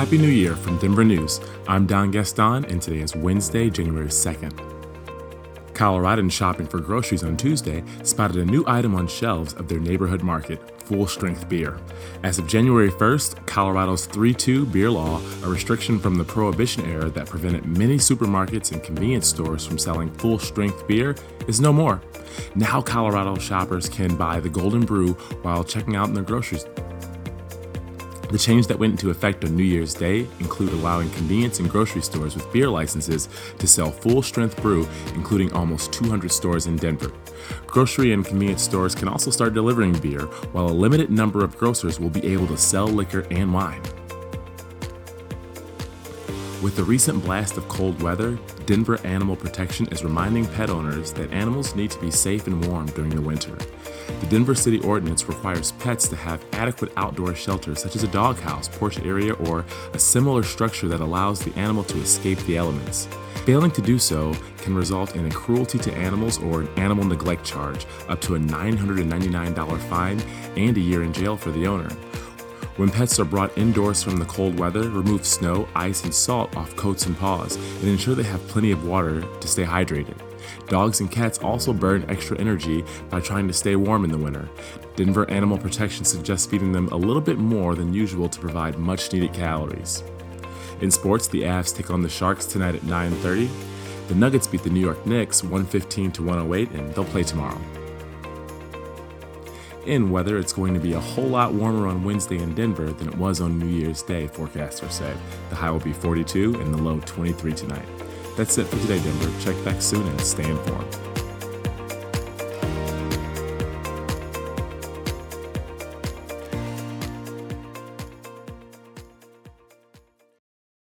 Happy New Year from Denver News. I'm Don Gaston, and today is Wednesday, January 2nd. Coloradans shopping for groceries on Tuesday spotted a new item on shelves of their neighborhood market full strength beer. As of January 1st, Colorado's 3 2 beer law, a restriction from the Prohibition era that prevented many supermarkets and convenience stores from selling full strength beer, is no more. Now, Colorado shoppers can buy the Golden Brew while checking out in their groceries the change that went into effect on New Year's Day include allowing convenience and grocery stores with beer licenses to sell full-strength brew, including almost 200 stores in Denver. Grocery and convenience stores can also start delivering beer, while a limited number of grocers will be able to sell liquor and wine. With the recent blast of cold weather, Denver Animal Protection is reminding pet owners that animals need to be safe and warm during the winter. The Denver City Ordinance requires pets to have adequate outdoor shelter, such as a doghouse, porch area, or a similar structure that allows the animal to escape the elements. Failing to do so can result in a cruelty to animals or an animal neglect charge, up to a $999 fine and a year in jail for the owner. When pets are brought indoors from the cold weather, remove snow, ice, and salt off coats and paws, and ensure they have plenty of water to stay hydrated. Dogs and cats also burn extra energy by trying to stay warm in the winter. Denver Animal Protection suggests feeding them a little bit more than usual to provide much needed calories. In sports, the Avs take on the Sharks tonight at 9:30. The Nuggets beat the New York Knicks 115 to 108 and they'll play tomorrow. In weather, it's going to be a whole lot warmer on Wednesday in Denver than it was on New Year's Day, forecasters say. The high will be 42 and the low 23 tonight. That's it for today, Denver. Check back soon and stay informed.